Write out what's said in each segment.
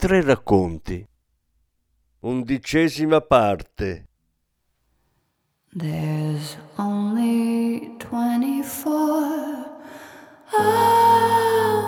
Tre racconti. Undicesima parte. There's only 24 hours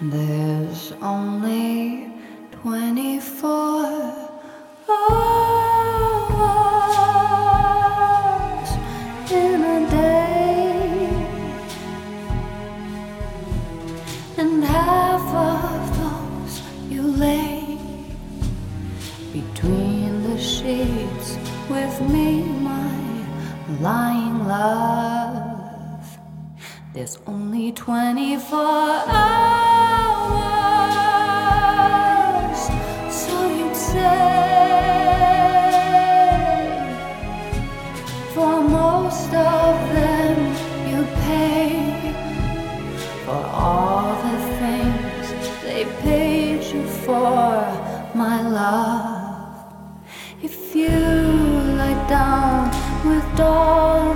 There's only 24 hours in a day, and half of those you lay between the sheets with me, my lying love. There's only 24 hours, love. If you lie down with dogs,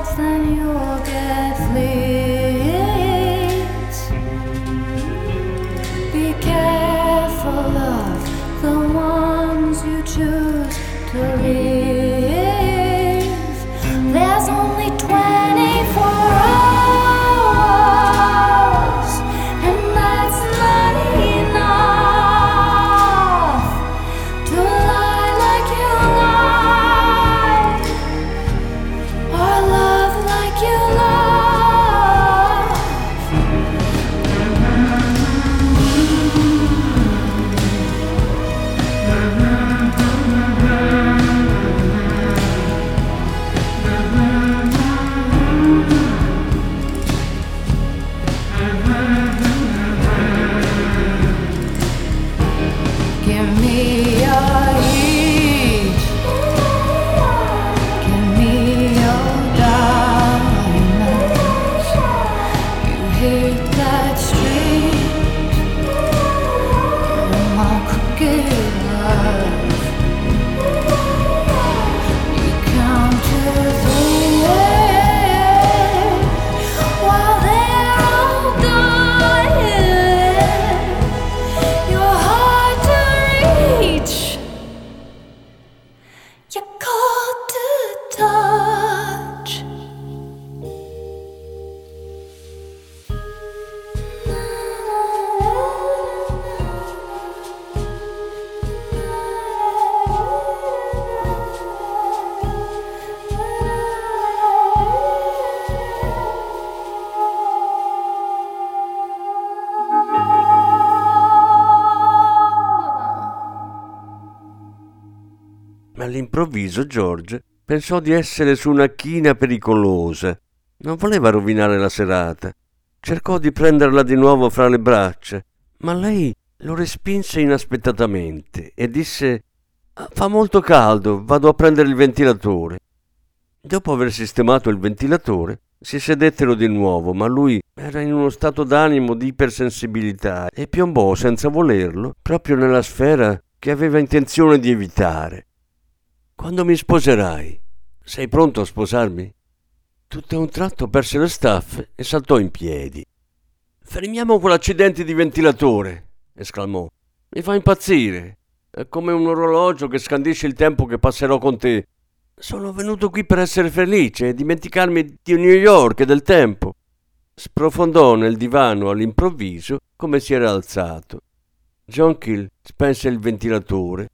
All'improvviso George pensò di essere su una china pericolosa. Non voleva rovinare la serata. Cercò di prenderla di nuovo fra le braccia, ma lei lo respinse inaspettatamente e disse "Ah, Fa molto caldo, vado a prendere il ventilatore. Dopo aver sistemato il ventilatore, si sedettero di nuovo, ma lui era in uno stato d'animo di ipersensibilità e piombò senza volerlo proprio nella sfera che aveva intenzione di evitare. Quando mi sposerai? Sei pronto a sposarmi? Tutto a un tratto perse le staffe e saltò in piedi. Fermiamo quell'accidente di ventilatore, esclamò. Mi fa impazzire. È come un orologio che scandisce il tempo che passerò con te. Sono venuto qui per essere felice e dimenticarmi di New York e del tempo. Sprofondò nel divano all'improvviso come si era alzato. John Kill spense il ventilatore,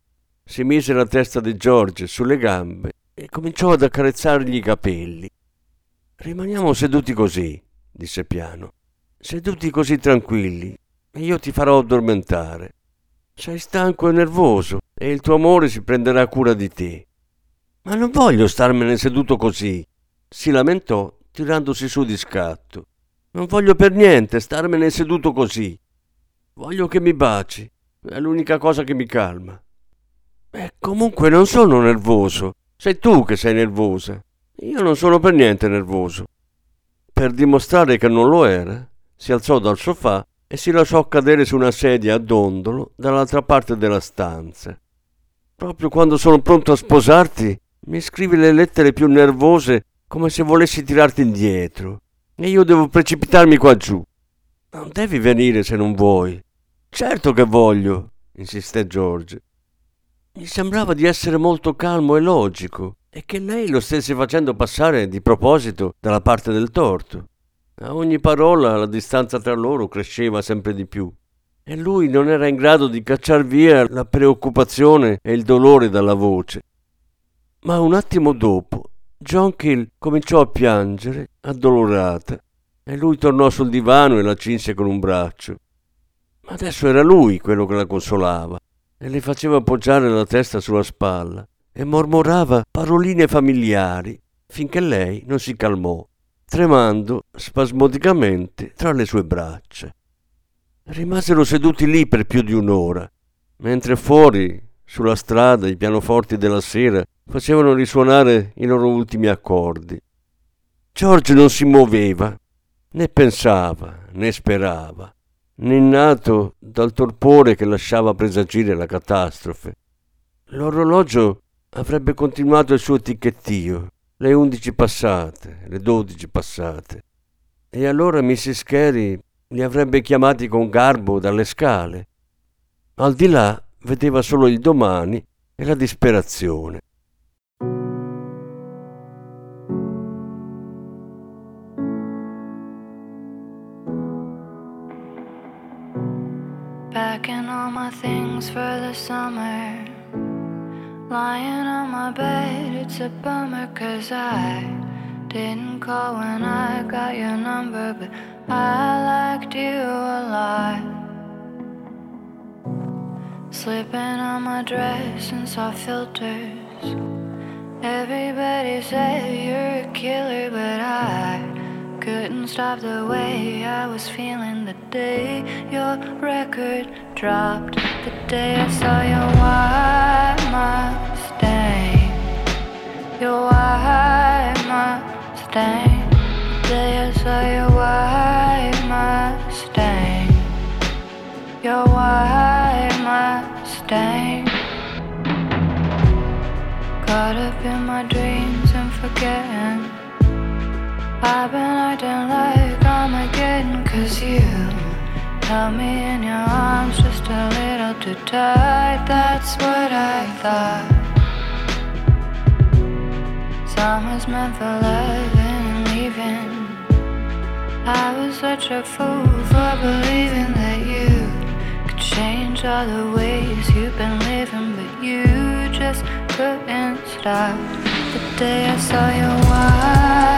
si mise la testa di George sulle gambe e cominciò ad accarezzargli i capelli. Rimaniamo seduti così, disse piano, seduti così tranquilli, e io ti farò addormentare. Sei stanco e nervoso e il tuo amore si prenderà cura di te. Ma non voglio starmene seduto così, si lamentò tirandosi su di scatto. Non voglio per niente starmene seduto così. Voglio che mi baci, è l'unica cosa che mi calma. E comunque non sono nervoso, sei tu che sei nervosa. Io non sono per niente nervoso. Per dimostrare che non lo era, si alzò dal sofà e si lasciò cadere su una sedia a dondolo dall'altra parte della stanza. Proprio quando sono pronto a sposarti, mi scrivi le lettere più nervose come se volessi tirarti indietro e io devo precipitarmi qua giù. Non devi venire se non vuoi. Certo che voglio, insisté George. Mi sembrava di essere molto calmo e logico e che lei lo stesse facendo passare di proposito dalla parte del torto. A ogni parola la distanza tra loro cresceva sempre di più e lui non era in grado di cacciar via la preoccupazione e il dolore dalla voce. Ma un attimo dopo John Kill cominciò a piangere, addolorata, e lui tornò sul divano e la cinse con un braccio. Ma adesso era lui quello che la consolava e le faceva appoggiare la testa sulla spalla e mormorava paroline familiari finché lei non si calmò, tremando spasmodicamente tra le sue braccia. Rimasero seduti lì per più di un'ora, mentre fuori, sulla strada, i pianoforti della sera facevano risuonare i loro ultimi accordi. George non si muoveva, né pensava, né sperava, ninnato dal torpore che lasciava presagire la catastrofe. L'orologio avrebbe continuato il suo ticchettio, le undici passate, le dodici passate, e allora Mrs. Carey li avrebbe chiamati con garbo dalle scale. Al di là vedeva solo il domani e la disperazione. My things for the summer. Lying on my bed, it's a bummer cause I didn't call when I got your number, but I liked you a lot. Slipping on my dress and soft filters. Everybody said you're a killer, but I couldn't stop the way I was feeling the day your record dropped. The day I saw your white Mustang. Your white Mustang. The day I saw your white Mustang. Your white Mustang. Caught up in my dreams and forgetting. I've been acting like Armageddon cause you held me in your arms just a little too tight. That's what I thought. Summer's meant for loving and leaving. I was such a fool for believing that you could change all the ways you've been living, but you just couldn't stop. The day I saw your white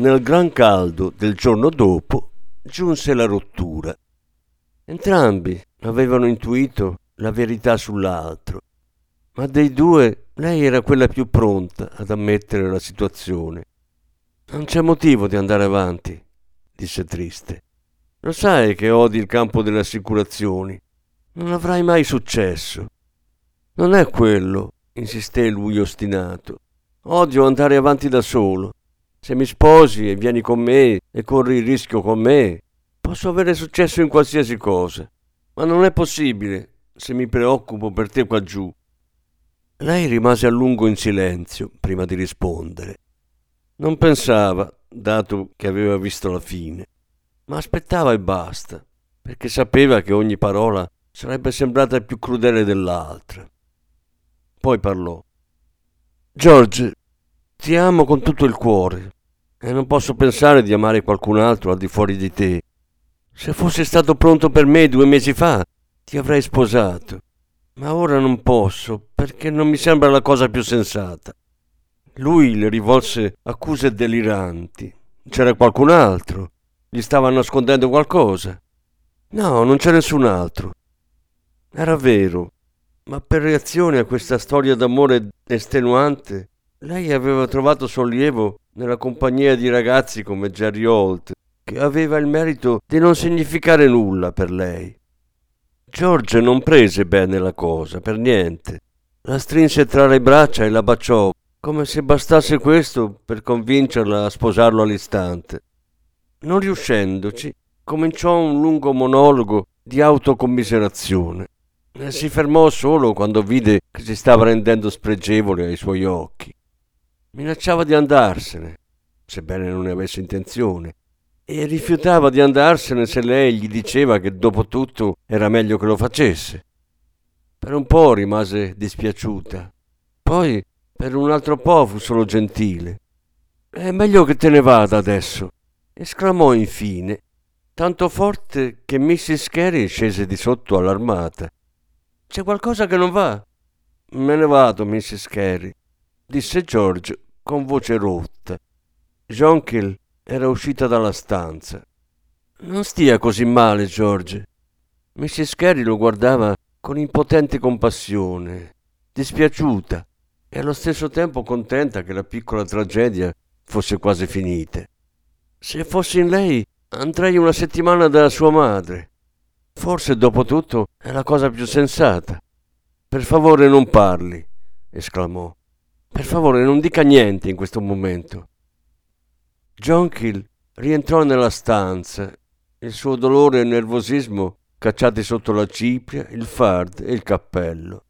Nel gran caldo del giorno dopo giunse la rottura. Entrambi avevano intuito la verità sull'altro, ma dei due lei era quella più pronta ad ammettere la situazione. Non c'è motivo di andare avanti, disse triste. Lo sai che odi il campo delle assicurazioni. Non avrai mai successo. Non è quello, insisté lui ostinato. Odio andare avanti da solo. Se mi sposi e vieni con me e corri il rischio con me, posso avere successo in qualsiasi cosa. Ma non è possibile se mi preoccupo per te qua giù. Lei rimase a lungo in silenzio prima di rispondere. Non pensava, dato che aveva visto la fine, ma aspettava e basta, perché sapeva che ogni parola sarebbe sembrata più crudele dell'altra. Poi parlò. George, ti amo con tutto il cuore e non posso pensare di amare qualcun altro al di fuori di te. Se fossi stato pronto per me due mesi fa, ti avrei sposato, ma ora non posso perché non mi sembra la cosa più sensata. Lui le rivolse accuse deliranti. C'era qualcun altro? Gli stava nascondendo qualcosa? No, non c'è nessun altro. Era vero, ma per reazione a questa storia d'amore estenuante, lei aveva trovato sollievo nella compagnia di ragazzi come Jerry Holt, che aveva il merito di non significare nulla per lei. George non prese bene la cosa, per niente. La strinse tra le braccia e la baciò, come se bastasse questo per convincerla a sposarlo all'istante. Non riuscendoci, cominciò un lungo monologo di autocommiserazione. Si fermò solo quando vide che si stava rendendo spregevole ai suoi occhi. Minacciava di andarsene, sebbene non ne avesse intenzione, e rifiutava di andarsene se lei gli diceva che dopo tutto era meglio che lo facesse. Per un po' rimase dispiaciuta. Poi per un altro po' fu solo gentile. È meglio che te ne vada adesso, esclamò infine, tanto forte che Mrs. Carey scese di sotto allarmata. C'è qualcosa che non va? Me ne vado, Mrs. Carey, disse George con voce rotta. Jonquil era uscita dalla stanza. Non stia così male, George. Mrs. Carey lo guardava con impotente compassione, dispiaciuta e allo stesso tempo contenta che la piccola tragedia fosse quasi finita. Se fossi in lei, andrei una settimana da sua madre. Forse, dopo tutto, è la cosa più sensata. Per favore non parli, esclamò. Per favore non dica niente in questo momento. Jonquil rientrò nella stanza, il suo dolore e nervosismo cacciati sotto la cipria, il fard e il cappello.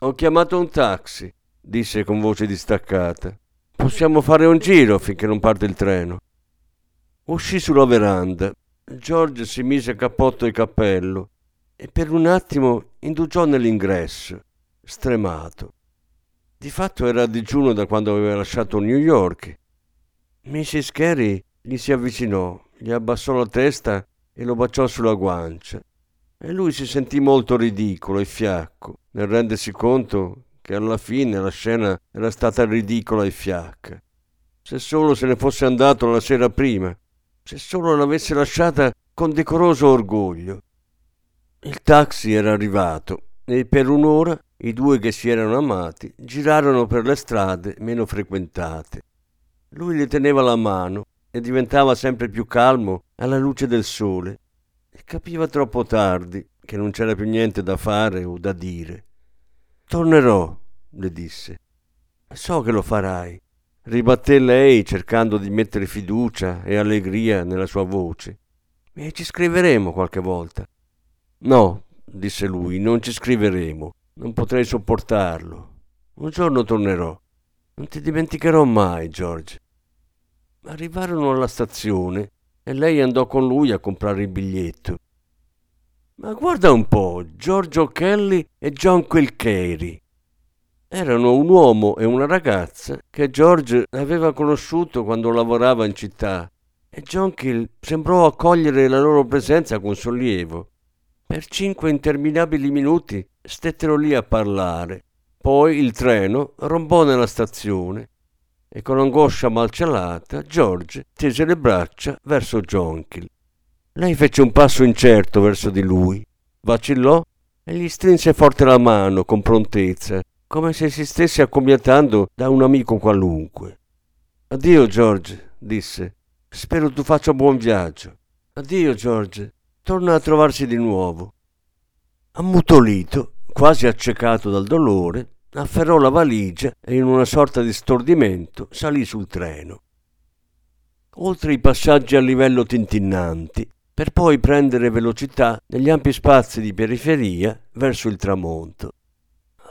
Ho chiamato un taxi, disse con voce distaccata. Possiamo fare un giro finché non parte il treno. Uscì sulla veranda. George si mise cappotto e cappello e per un attimo indugiò nell'ingresso, stremato. Di fatto era a digiuno da quando aveva lasciato New York Mrs. Carey gli si avvicinò, gli abbassò la testa e lo baciò sulla guancia. E lui si sentì molto ridicolo e fiacco nel rendersi conto che alla fine la scena era stata ridicola e fiacca. Se solo se ne fosse andato la sera prima, se solo l'avesse lasciata con decoroso orgoglio. Il taxi era arrivato e per un'ora i due che si erano amati girarono per le strade meno frequentate. Lui le teneva la mano e diventava sempre più calmo alla luce del sole e capiva troppo tardi che non c'era più niente da fare o da dire. Tornerò, le disse. So che lo farai, ribatté lei cercando di mettere fiducia e allegria nella sua voce. E ci scriveremo qualche volta. No, disse lui, non ci scriveremo. Non potrei sopportarlo. Un giorno tornerò. Non ti dimenticherò mai, George. Arrivarono alla stazione e lei andò con lui a comprare il biglietto. Ma guarda un po', Giorgio Kelly e John Quilcary. Erano un uomo e una ragazza che George aveva conosciuto quando lavorava in città e John Kill sembrò accogliere la loro presenza con sollievo. Per cinque interminabili minuti stettero lì a parlare. Poi il treno rombò nella stazione e con angoscia malcelata George tese le braccia verso Jonquil. Lei fece un passo incerto verso di lui, vacillò e gli strinse forte la mano con prontezza, come se si stesse accomiatando da un amico qualunque. Addio, George, disse. Spero tu faccia buon viaggio. Addio, George. Torna a trovarsi di nuovo. Ammutolito, quasi accecato dal dolore, afferrò la valigia e in una sorta di stordimento salì sul treno. Oltre i passaggi a livello tintinnanti, per poi prendere velocità negli ampi spazi di periferia verso il tramonto.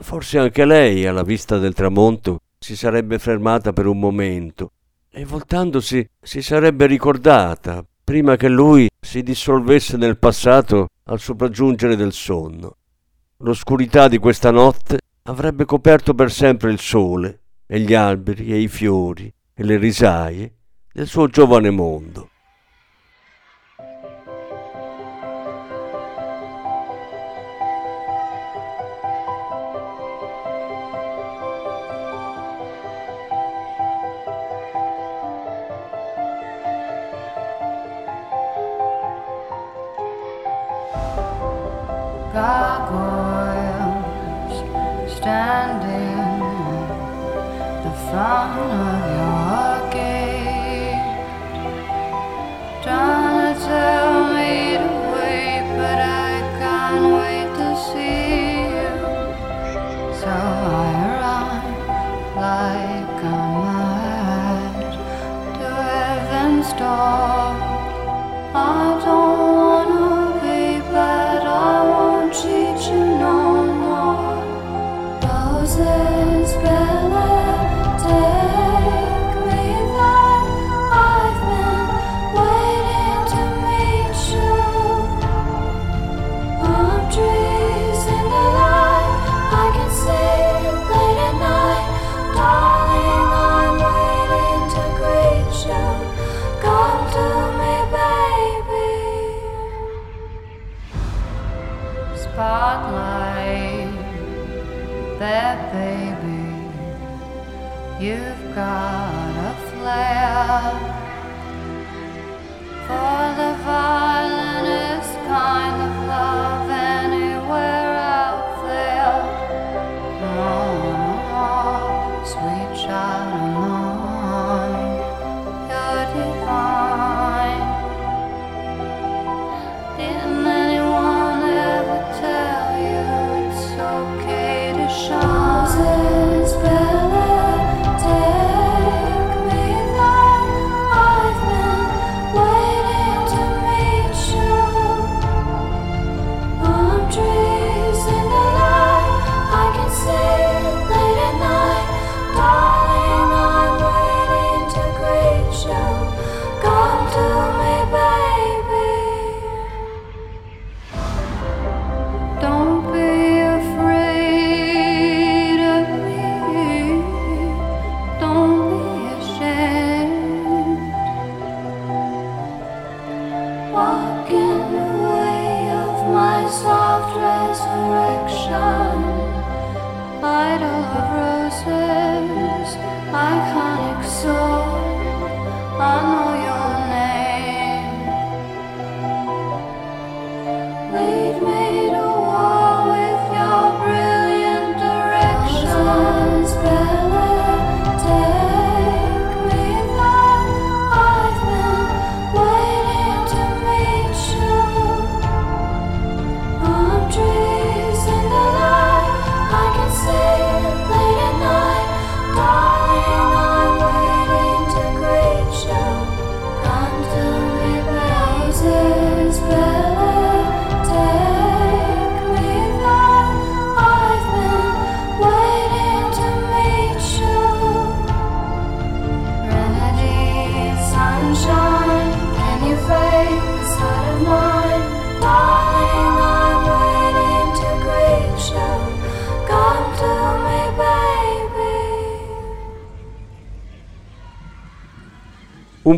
Forse anche lei, alla vista del tramonto, si sarebbe fermata per un momento e voltandosi si sarebbe ricordata, prima che lui si dissolvesse nel passato al sopraggiungere del sonno. L'oscurità di questa notte avrebbe coperto per sempre il sole e gli alberi e i fiori e le risaie del suo giovane mondo. God.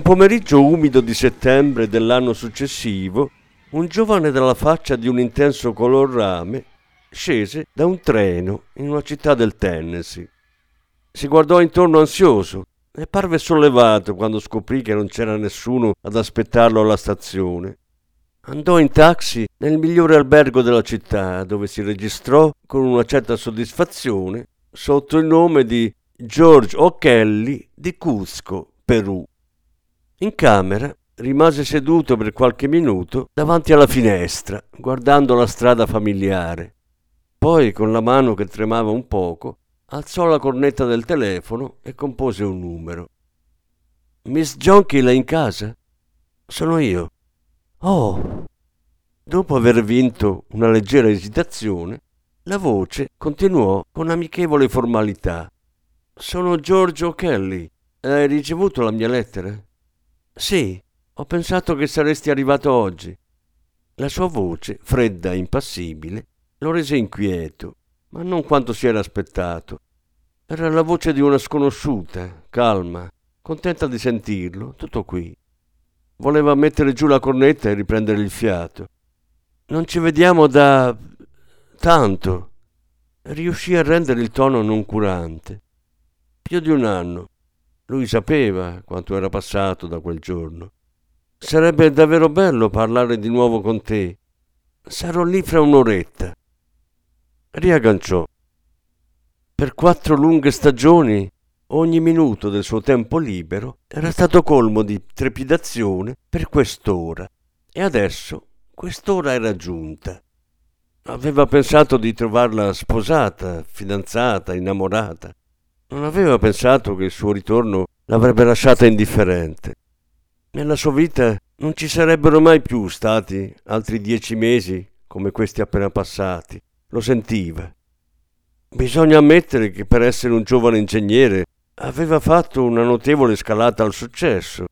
Pomeriggio umido di settembre dell'anno successivo, un giovane dalla faccia di un intenso color rame scese da un treno in una città del Tennessee. Si guardò intorno ansioso, e parve sollevato quando scoprì che non c'era nessuno ad aspettarlo alla stazione. Andò in taxi nel migliore albergo della città, dove si registrò con una certa soddisfazione sotto il nome di George O'Kelly di Cusco, Perù. In camera rimase seduto per qualche minuto davanti alla finestra, guardando la strada familiare. Poi, con la mano che tremava un poco, alzò la cornetta del telefono e compose un numero. Miss Jonkill è in casa? Sono io. Oh! Dopo aver vinto una leggera esitazione, la voce continuò con amichevole formalità. Sono Giorgio Kelly. Hai ricevuto la mia lettera? Sì, ho pensato che saresti arrivato oggi. La sua voce, fredda e impassibile, lo rese inquieto, ma non quanto si era aspettato. Era la voce di una sconosciuta, calma, contenta di sentirlo, tutto qui. Voleva mettere giù la cornetta e riprendere il fiato. Non ci vediamo da... tanto. Riuscì a rendere il tono noncurante. Più di un anno. Lui sapeva quanto era passato da quel giorno. Sarebbe davvero bello parlare di nuovo con te. Sarò lì fra un'oretta. Riagganciò. Per quattro lunghe stagioni Ogni minuto del suo tempo libero era stato colmo di trepidazione per quest'ora e adesso quest'ora era giunta. Aveva pensato di trovarla sposata, fidanzata, innamorata. Non aveva pensato che il suo ritorno l'avrebbe lasciata indifferente. Nella sua vita non ci sarebbero mai più stati altri dieci mesi come questi appena passati. Lo sentiva. Bisogna ammettere che per essere un giovane ingegnere aveva fatto una notevole scalata al successo.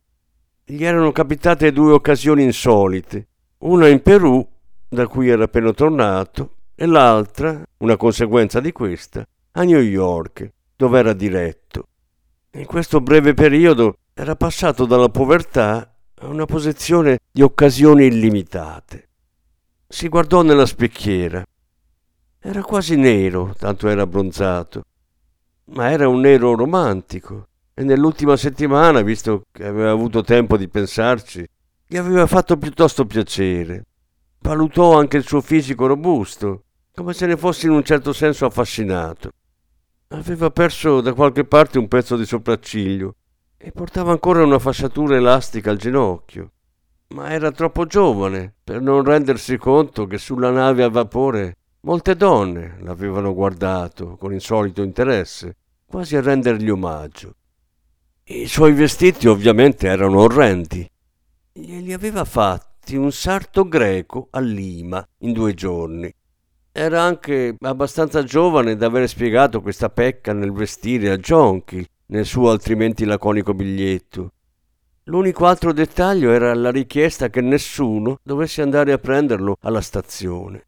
Gli erano capitate due occasioni insolite, una in Perù, da cui era appena tornato, e l'altra, una conseguenza di questa, a New York, dove era diretto. In questo breve periodo era passato dalla povertà a una posizione di occasioni illimitate. Si guardò nella specchiera. Era quasi nero, tanto era abbronzato ma era un nero romantico e nell'ultima settimana, visto che aveva avuto tempo di pensarci, gli aveva fatto piuttosto piacere. Valutò anche il suo fisico robusto, come se ne fosse in un certo senso affascinato. Aveva perso da qualche parte un pezzo di sopracciglio e portava ancora una fasciatura elastica al ginocchio, ma era troppo giovane per non rendersi conto che sulla nave a vapore molte donne l'avevano guardato con insolito interesse quasi a rendergli omaggio. I suoi vestiti ovviamente erano orrendi. Glieli aveva fatti un sarto greco a Lima in due giorni. Era anche abbastanza giovane da aver spiegato questa pecca nel vestire a Jonchi nel suo altrimenti laconico biglietto. L'unico altro dettaglio era la richiesta che nessuno dovesse andare a prenderlo alla stazione.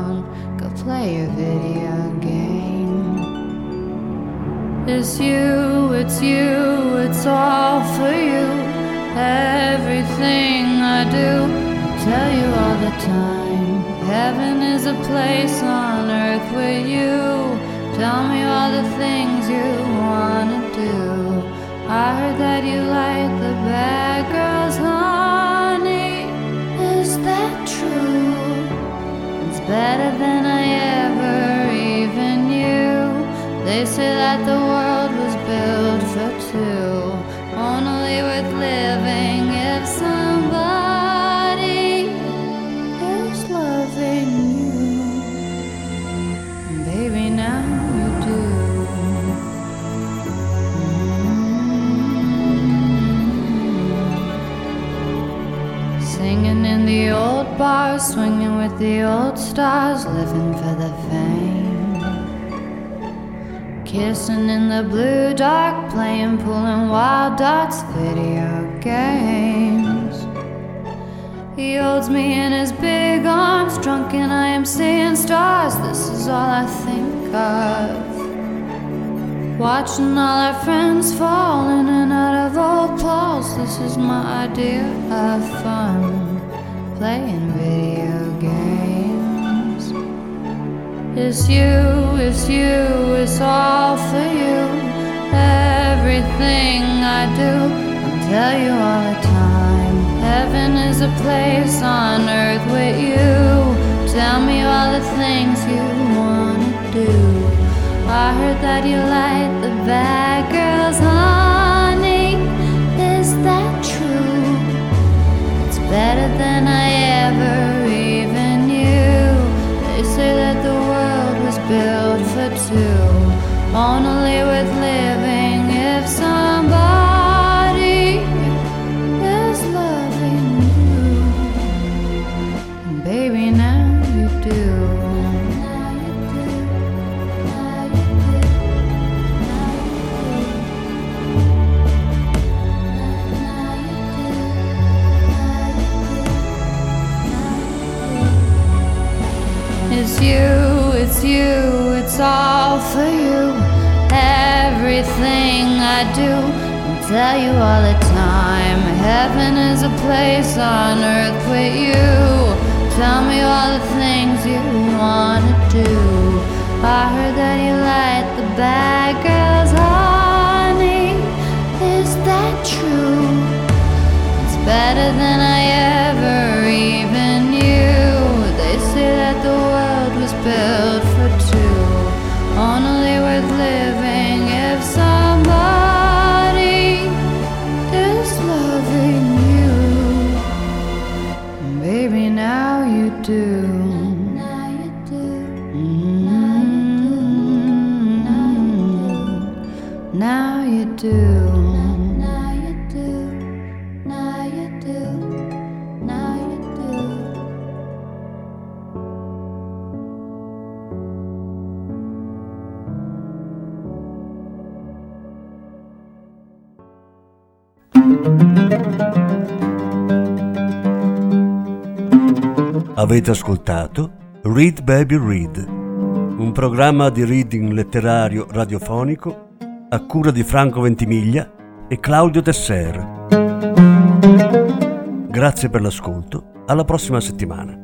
play a video game. It's you, it's you, it's all for you. Everything I do, I tell you all the time. Heaven is a place on earth with you. Tell me all the things you wanna do. I heard that you like the bad girls, honey. Is that true? It's better than I They say that the world was built for two, only worth living if somebody is loving you. Baby, now you do. Singing in the old bars, swinging with the old stars, living for the Kissing in the blue dark, playing, pulling wild dots, video games. He holds me in his big arms, drunk, and I am seeing stars. This is all I think of. Watching all our friends fall in and out of old clothes. This is my idea of fun. Playing video games. It's you, it's you, it's all for you. Everything I do, I'll tell you all the time. Heaven is a place on earth with you. Tell me all the things you wanna do. I heard that you like the bad I do, I tell you all the time. Heaven is a place on earth with you. Tell me all the things you wanna do. I heard that you like the bad girls, honey. Is that true? It's better than I ever even knew. They say that the world was built Now you do. Now you do. Now you do. Now you do. Avete ascoltato Read Baby Read, un programma di reading letterario radiofonico a cura di Franco Ventimiglia e Claudio Tesser. Grazie per l'ascolto, alla prossima settimana.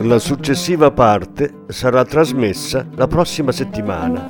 La successiva parte sarà trasmessa la prossima settimana.